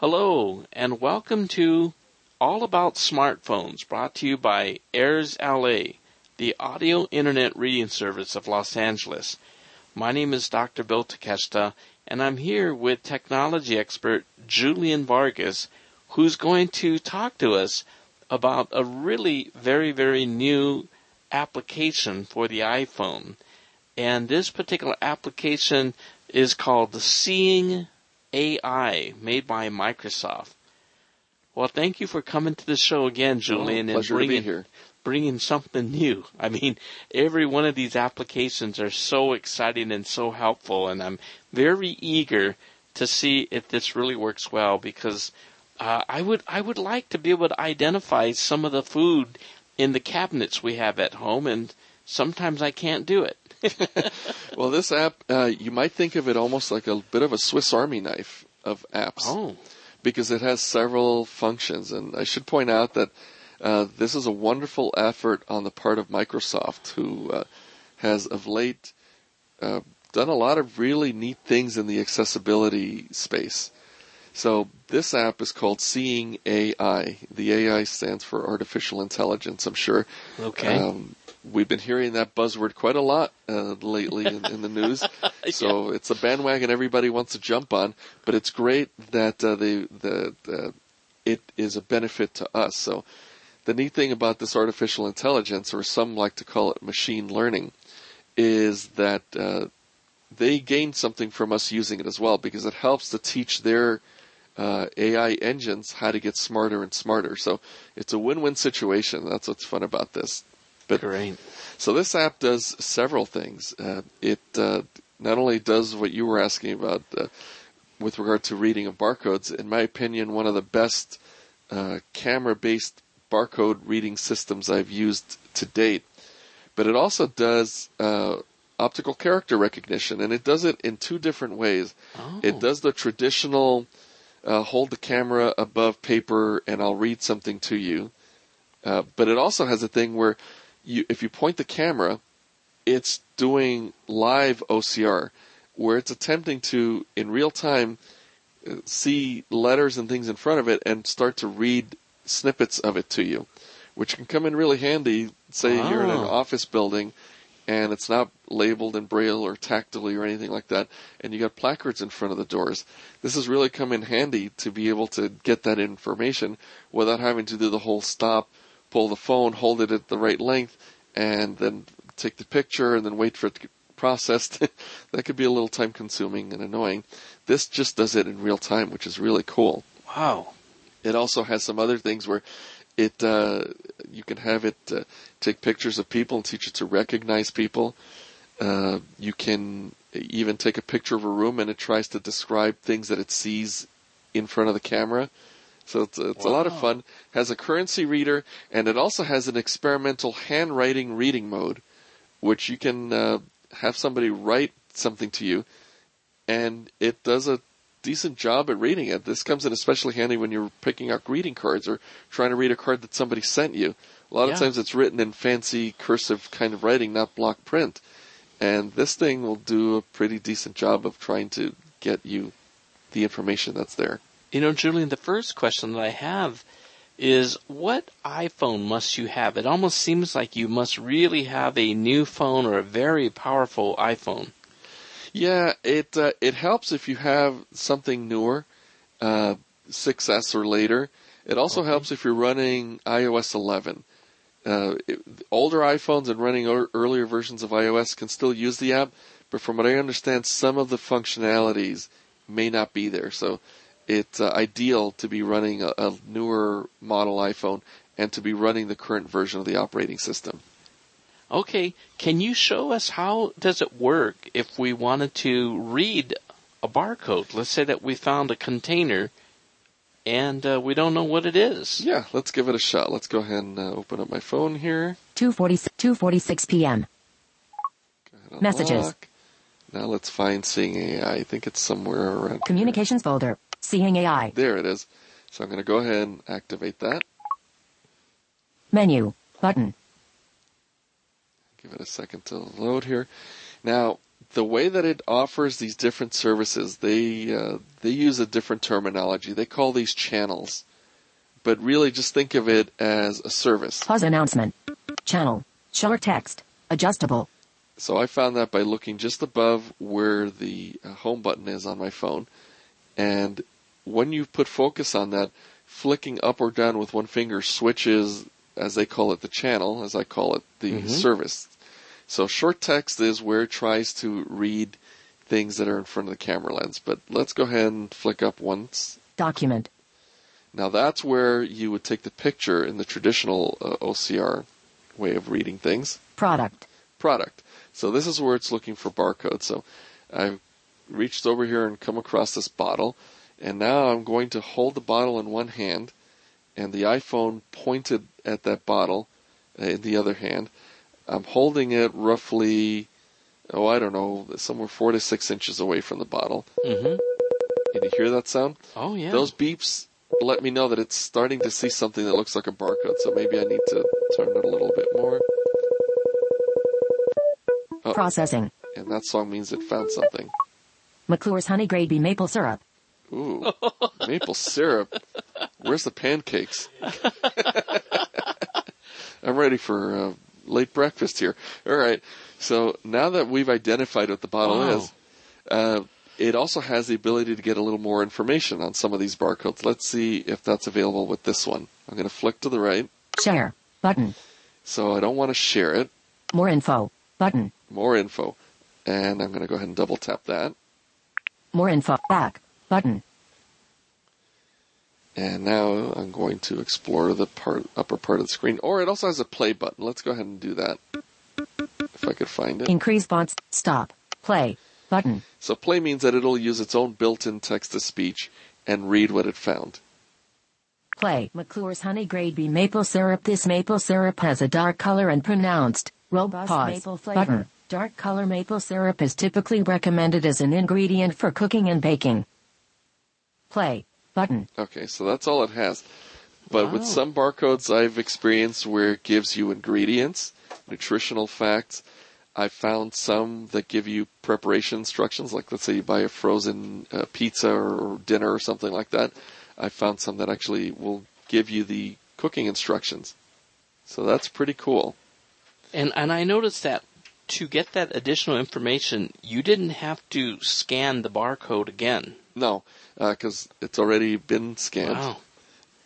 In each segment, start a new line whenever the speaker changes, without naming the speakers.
Hello, and welcome to All About Smartphones, brought to you by Airs LA, the audio internet reading service of Los Angeles. My name is Dr. Bill Takeshita, and I'm here with technology expert Julian Vargas, who's going to talk to us about a really very, very new application for the iPhone. And this particular application is called the Seeing AI made by Microsoft. Well, thank you for coming to the show again, Julian,
oh,
and bringing bringing something new. I mean, every one of these applications are so exciting and so helpful, and I'm very eager to see if this really works well because uh, I would I would like to be able to identify some of the food in the cabinets we have at home, and sometimes I can't do it.
Well, this app, uh, you might think of it almost like a bit of a Swiss Army knife of apps.
Oh.
Because it has several functions. And I should point out that uh, this is a wonderful effort on the part of Microsoft, who uh, has of late uh, done a lot of really neat things in the accessibility space. So this app is called Seeing AI. The AI stands for artificial intelligence, I'm sure.
Okay.
Um, we've been hearing that buzzword quite a lot uh, lately in, in, the news. So yeah. it's a bandwagon everybody wants to jump on, but it's great that uh, the, the, the it is a benefit to us. So the neat thing about this artificial intelligence, or some like to call it machine learning, is that uh, they gain something from us using it as well because it helps to teach their uh, AI engines how to get smarter and smarter. So it's a win-win situation. That's what's fun about this.
But, Great.
So this app does several things. Uh, it uh, not only does what you were asking about uh, with regard to reading of barcodes. In my opinion, one of the best uh, camera-based barcode reading systems I've used to date. But it also does uh, optical character recognition, and it does it in two different ways.
Oh.
It does the traditional uh, hold the camera above paper and I'll read something to you. Uh, but it also has a thing where you, if you point the camera, it's doing live OCR, where it's attempting to, in real time, uh, see letters and things in front of it and start to read snippets of it to you, which can come in really handy. Say oh. you're in an ah. office building and it's not labeled in braille or tactily or anything like that, and you got placards in front of the doors. This has really come in handy to be able to get that information without having to do the whole stop, pull the phone, hold it at the right length, and then take the picture and then wait for it to get processed. that could be a little time consuming and annoying. This just does it in real time, which is really cool.
Wow.
It also has some other things where it uh, you can have it uh, take pictures of people and teach it to recognize people. Uh, you can even take a picture of a room and it tries to describe things that it sees in front of the camera. So it's, it's wow. a lot of fun. Has a currency reader and it also has an experimental handwriting reading mode, which you can uh, have somebody write something to you, and it does a decent job at reading it. This comes in especially handy when you're picking out greeting cards or trying to read a card that somebody sent you. A lot
yeah.
of times it's written in fancy cursive kind of writing, not block print. And this thing will do a pretty decent job of trying to get you the information that's there.
You know, Julian, the first question that I have is what iPhone must you have? It almost seems like you must really have a new phone or a very powerful iPhone.
Yeah, it uh, it helps if you have something newer, uh, 6S or later. It also okay. helps if you're running iOS 11. Uh, it, older iPhones and running o- earlier versions of iOS can still use the app, but from what I understand, some of the functionalities may not be there. So it's uh, ideal to be running a, a newer model iPhone and to be running the current version of the operating system.
Okay, can you show us how does it work if we wanted to read a barcode? Let's say that we found a container and uh, we don't know what it is.
Yeah, let's give it a shot. Let's go ahead and uh, open up my phone here.
2.46 p.m. Messages.
Now let's find Seeing AI. I think it's somewhere around
Communications
here.
folder. Seeing AI.
There it is. So I'm going to go ahead and activate that.
Menu. Button.
Give it a second to load here. Now, the way that it offers these different services, they uh, they use a different terminology. They call these channels, but really just think of it as a service.
Pause announcement. Channel. Short text. Adjustable.
So I found that by looking just above where the uh, home button is on my phone, and when you put focus on that, flicking up or down with one finger switches, as they call it, the channel, as I call it, the service. So short text is where it tries to read things that are in front of the camera lens. But let's go ahead and flick up once.
Document.
Now that's where you would take the picture in the traditional uh, OCR way of reading things.
Product.
Product. So this is where it's looking for barcodes. So I've reached over here and come across this bottle, and now I'm going to hold the bottle in one hand, and the iPhone pointed at that bottle uh, in the other hand. I'm holding it roughly, oh, I don't know, somewhere four to six inches away from the bottle.
Mm-hmm.
Can you hear that sound?
Oh yeah.
Those beeps let me know that it's starting to see something that looks like a barcode, so maybe I need to turn it a little bit more. Oh.
Processing.
And that song means it found something.
McClure's Honey Grade B Maple Syrup.
Ooh, maple syrup. Where's the pancakes? I'm ready for uh, late breakfast here. All right. So now that we've identified what the bottle
Wow.
is, uh, it also has the ability to get a little more information on some of these barcodes. Let's see if that's available with this one. I'm going to flick to the right.
Share. Button.
So I don't want to share it.
More info. Button.
More info. And I'm going to go ahead and double tap that.
More info. Back. Button.
And now I'm going to explore the part, upper part of the screen. Or it also has a play button. Let's go ahead and do that. If I could find it.
Increase fonts. Stop. Play. Button.
So play means that it'll use its own built-in text-to-speech and read what it found.
Play. McClure's Honey Grade B Maple Syrup. This maple syrup has a dark color and pronounced, robust
Pause.
maple flavor. Button. Dark color maple syrup is typically recommended as an ingredient for cooking and baking. Play. Button.
Okay, so that's all it has. But with some barcodes I've experienced where it gives you ingredients, nutritional facts, I've found some that give you preparation instructions, like let's say you buy a frozen uh, pizza or dinner or something like that. I found some that actually will give you the cooking instructions. So that's pretty cool.
And and I noticed that to get that additional information, you didn't have to scan the barcode again.
No, because it's already been scanned.
Wow.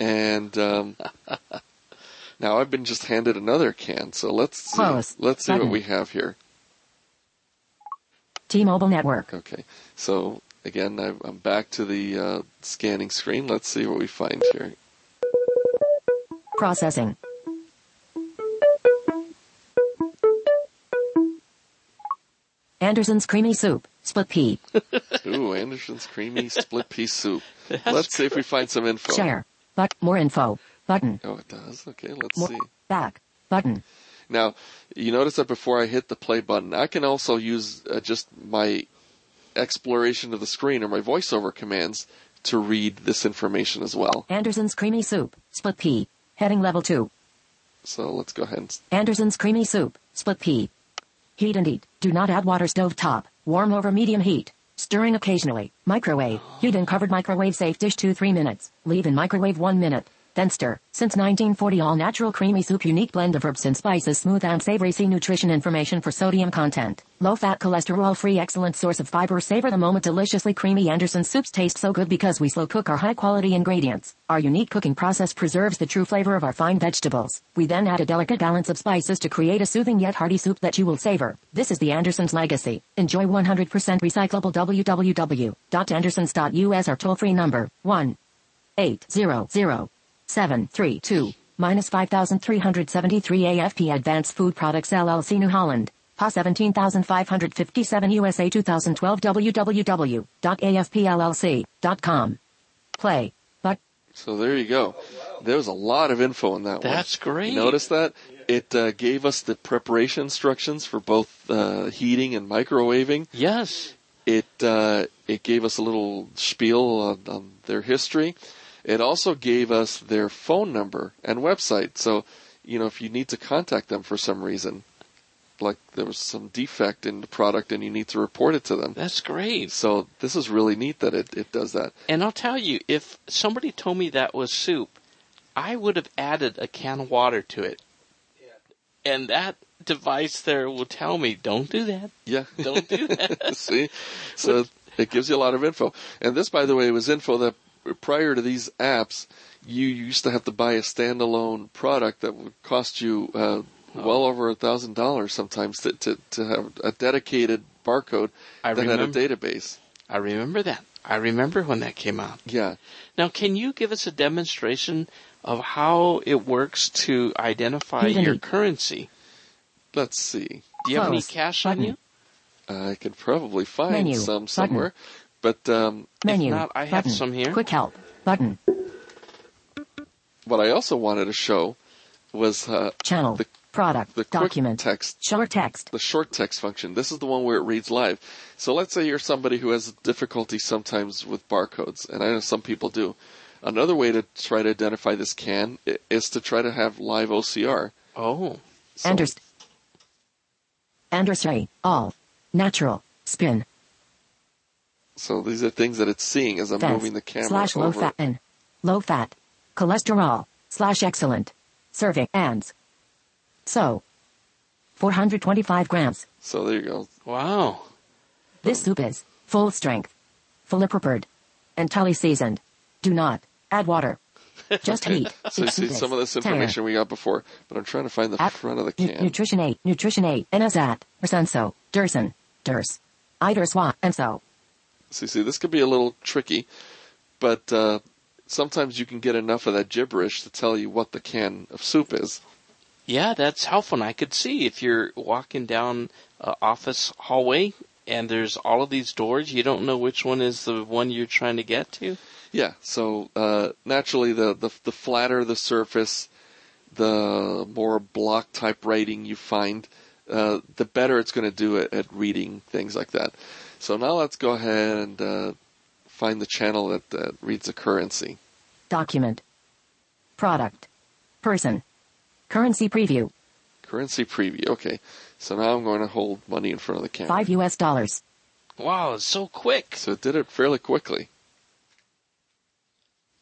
And um, now I've been just handed another can. So let's see,
Close.
let's see what we have here.
T-Mobile Network.
Okay, so again, I'm I'm back to the uh, scanning screen. Let's see what we find here.
Processing. Anderson's Creamy Soup. Split pea.
Ooh, Anderson's creamy split pea soup. Let's see if we find some info.
Share. But more info. Button.
Oh, it does. Okay, let's
More.
see.
Back. Button.
Now, you notice that before I hit the play button, I can also use uh, just my exploration of the screen or my voiceover commands to read this information as well.
Anderson's Creamy Soup. Split pea. Heading level 2.
So let's go ahead and
Anderson's Creamy Soup. Split pea. Heat and eat. Do not add water stove top. Warm over medium heat. Stirring occasionally. Microwave. Heat in covered microwave safe dish 2 3 minutes. Leave in microwave 1 minute. Since 1940 all natural creamy soup unique blend of herbs and spices smooth and savory see nutrition information for sodium content. Low fat cholesterol free excellent source of fiber savor the moment deliciously creamy Anderson soups taste so good because we slow cook our high quality ingredients. Our unique cooking process preserves the true flavor of our fine vegetables. We then add a delicate balance of spices to create a soothing yet hearty soup that you will savor. This is the Anderson's legacy. Enjoy 100% recyclable www.andersons.us our toll free number 1 800 732 minus 5373 AFP Advanced Food Products LLC New Holland. PA 17557 USA 2012 www.afpllc.com. Play. But
So there you go. There's a lot of info in that one.
That's great.
You Notice that it uh, gave us the preparation instructions for both uh, heating and microwaving.
Yes.
It uh, it gave us a little spiel on, on their history. It also gave us their phone number and website. So, you know, if you need to contact them for some reason, like there was some defect in the product and you need to report it to them.
That's great.
So this is really neat that it, it does that.
And I'll tell you, if somebody told me that was soup, I would have added a can of water to it. And that device there will tell me, don't do that.
Yeah.
Don't do that.
See? So it gives you a lot of info. And this, by the way, was info that prior to these apps, you used to have to buy a standalone product that would cost you uh, well over a thousand dollars sometimes to, to, to have a dedicated barcode
I
that
remember.
had a database.
I remember that. I remember when that came out.
Yeah.
Now, can you give us a demonstration of how it works to identify your currency?
Let's see.
Do you have any
Close.
cash on you?
I could probably find
Menu.
some
Button.
Somewhere. But um,
Menu.
not, I have
button.
some here.
Quick help. Button.
what I also wanted to show was uh,
Channel.
The-
Product.
the
document.
text
Short text.
the short text function. This is the one where it reads live. So let's say you're somebody who has difficulty sometimes with barcodes, and I know some people do. Another way to try to identify this can is to try to have live OCR.
Oh,
So,
Underst. Andersray. All. Natural. Spin.
So these are things that it's seeing as I'm
Fence.
moving the camera
slash low
over.
fat and low fat. Cholesterol. Slash excellent. Serving ands. So. 425 grams.
So there you go.
wow.
This soup is full strength, fully prepared, entirely seasoned. Do not add water. Just heat.
So you see some of this
tender.
information we got before, but I'm trying to find the
App-
front of the
Nu-
can.
Nutrition 8, Nutrition 8, Inazat, Resenso, Durson, Durs, Iderswa, and so.
So you see, this could be a little tricky, but uh, sometimes you can get enough of that gibberish to tell you what the can of soup is.
Yeah, that's helpful. And I could see if you're walking down uh, office hallway and there's all of these doors, you don't know which one is the one you're trying to get to.
Yeah, so uh, naturally, the, the the flatter the surface, the more block type writing you find, uh, the better it's going to do at, at reading things like that. So now let's go ahead and uh, find the channel that, that reads the currency.
Document. Product. Person. Currency preview.
Currency preview. Okay, so now I'm going to hold money in front of the camera.
5 US dollars.
Wow, it's so quick.
So it did it fairly quickly.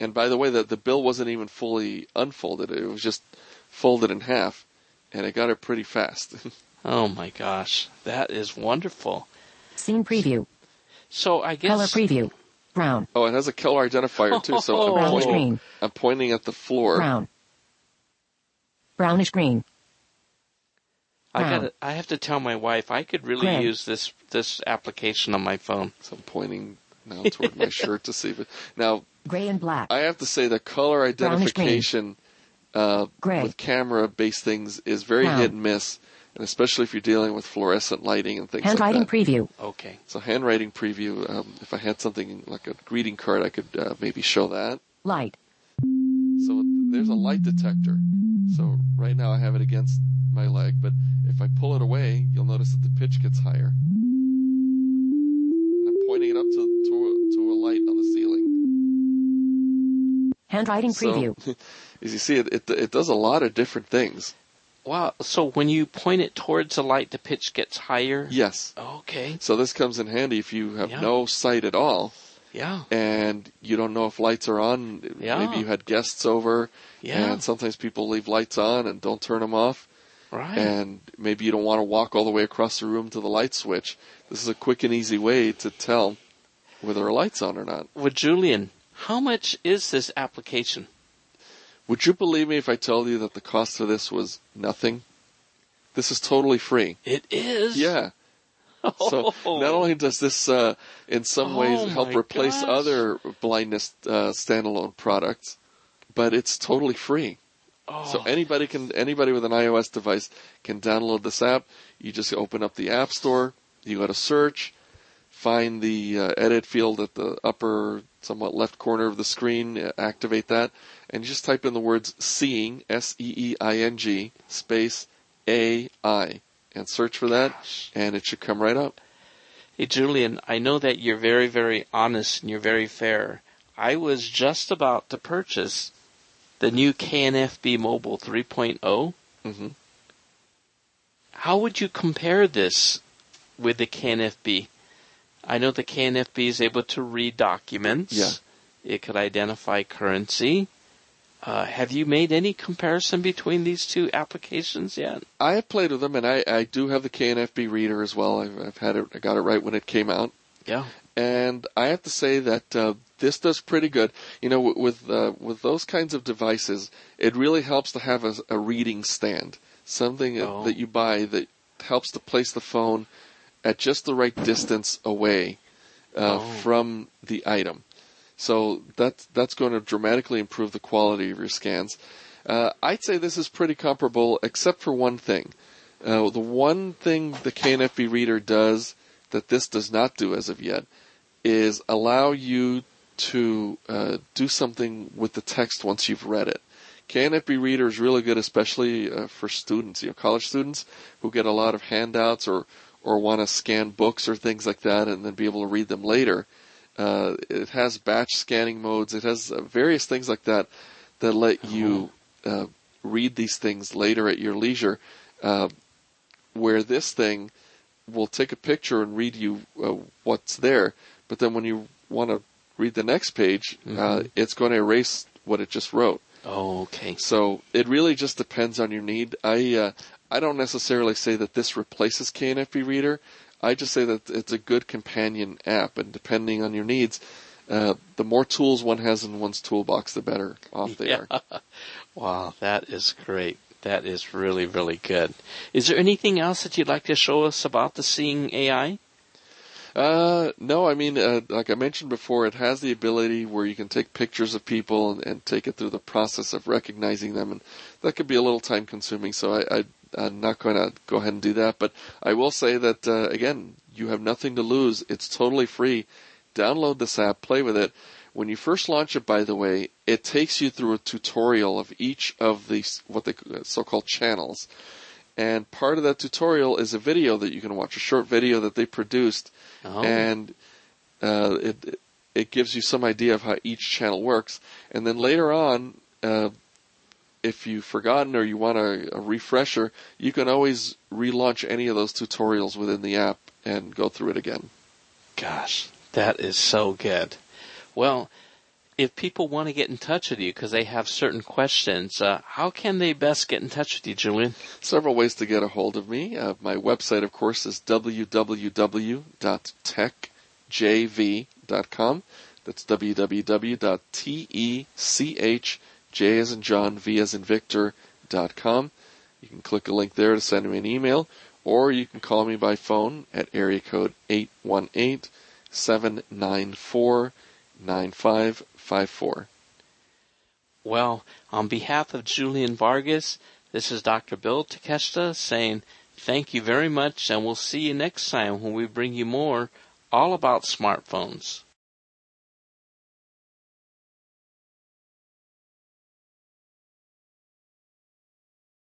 And by the way, the, the bill wasn't even fully unfolded. It was just folded in half, and it got it pretty fast.
Oh my gosh, that is wonderful.
Scene preview.
So I guess
Color preview. Brown.
oh, it has a color identifier too, so I'm,
Brownish
pointing,
green.
I'm pointing at the floor.
Brown. Brownish green.
I
Brown.
got I have to tell my wife I could really
Gray.
use this this application on my phone.
So I'm pointing now toward my shirt to see if it. Now,
Gray and black.
I have to say the color identification uh, with camera-based things is very
Brown.
hit and miss, and especially if you're dealing with fluorescent lighting and things like
Handwriting
that.
preview.
Okay.
So handwriting preview. Um, if I had something like a greeting card, I could uh, maybe show that.
Light.
So there's a light detector. So right now I have it against my leg, but if I pull it away, you'll notice that the pitch gets higher. And I'm pointing it up to to a, to a light on the ceiling.
Handwriting preview.
So,
preview.
as you see, it, it it does a lot of different things.
Wow. So when you point it towards the light, the pitch gets higher.
Yes.
Okay.
So this comes in handy if you have
Yeah.
no sight at all
Yeah.
and you don't know if lights are on.
Yeah.
Maybe you had guests over,
Yeah.
and sometimes people leave lights on and don't turn them off.
Right.
and maybe you don't want to walk all the way across the room to the light switch. This is a quick and easy way to tell whether a light's on or not.
With Julian, how much is this application?
Would you believe me if I told you that the cost of this was nothing? This is totally free.
It is.
Yeah. So
Oh.
not only does this, uh, in some
Oh
ways, help replace
gosh.
other blindness uh, standalone products, but it's totally free.
Oh.
So anybody can anybody with an iOS device can download this app. You just open up the App Store, you go to search, find the uh, edit field at the upper somewhat left corner of the screen, activate that, and you just type in the words seeing S E E I N G space A I and search for that and it should come right up.
Hey, Julian, I know that you're very, very honest and you're very fair. I was just about to purchase the new KNFB Mobile 3.0.
Mhm.
how would you compare this with the KNFB? I know the KNFB is able to read documents.
Yeah.
It could identify currency. Uh, have you made any comparison between these two applications yet?
I have played with them, and I, I do have the KNFB reader as well. I've, I've had it, I got it right when it came out,
Yeah.
and I have to say that uh, this does pretty good. You know, with uh, with those kinds of devices, it really helps to have a, a reading stand, something that-
Oh.
that you buy that helps to place the phone at just the right distance away uh,
Oh.
from the item. So that's that's going to dramatically improve the quality of your scans. Uh, I'd say this is pretty comparable, except for one thing. Uh, the one thing the KNFB reader does that this does not do as of yet is allow you to uh, do something with the text once you've read it. KNFB reader is really good, especially uh, for students, you know, college students who get a lot of handouts or or want to scan books or things like that and then be able to read them later. Uh, it has batch scanning modes. It has uh, various things like that that let you uh, read these things later at your leisure. Uh, where this thing will take a picture and read you uh, what's there, but then when you want to read the next page, uh,
Mhm.
it's going to erase what it just wrote.
Oh, okay.
So it really just depends on your need. I uh, I don't necessarily say that this replaces KNFB Reader. I just say that it's a good companion app, and depending on your needs, uh, the more tools one has in one's toolbox, the better off they
Yeah.
are.
Wow, that is great. That is really, really good. Is there anything else that you'd like to show us about the Seeing AI?
Uh, no, I mean, uh, like I mentioned before, it has the ability where you can take pictures of people and, and take it through the process of recognizing them, and that could be a little time consuming. So I, I I'm not going to go ahead and do that, but I will say that uh, again, you have nothing to lose. It's totally free. Download this app, play with it. When you first launch it, by the way, it takes you through a tutorial of each of these what they so-called channels. And part of that tutorial is a video that you can watch, a short video that they produced
Oh,
and uh, it it gives you some idea of how each channel works. And then later on, uh, if you've forgotten or you want a, a refresher, you can always relaunch any of those tutorials within the app and go through it again.
gosh, that is so good. Well, if people want to get in touch with you because they have certain questions, uh, how can they best get in touch with you, Julian?
Several ways to get a hold of me. Uh, my website, of course, is www.techjv.com. That's www.techj as in John, V as in Victor, dot com. You can click a link there to send me an email, or you can call me by phone at area code 818 794 9554.
Well, on behalf of Julian Vargas, this is Dr. Bill Takeshita saying thank you very much, and we'll see you next time when we bring you more all about smartphones.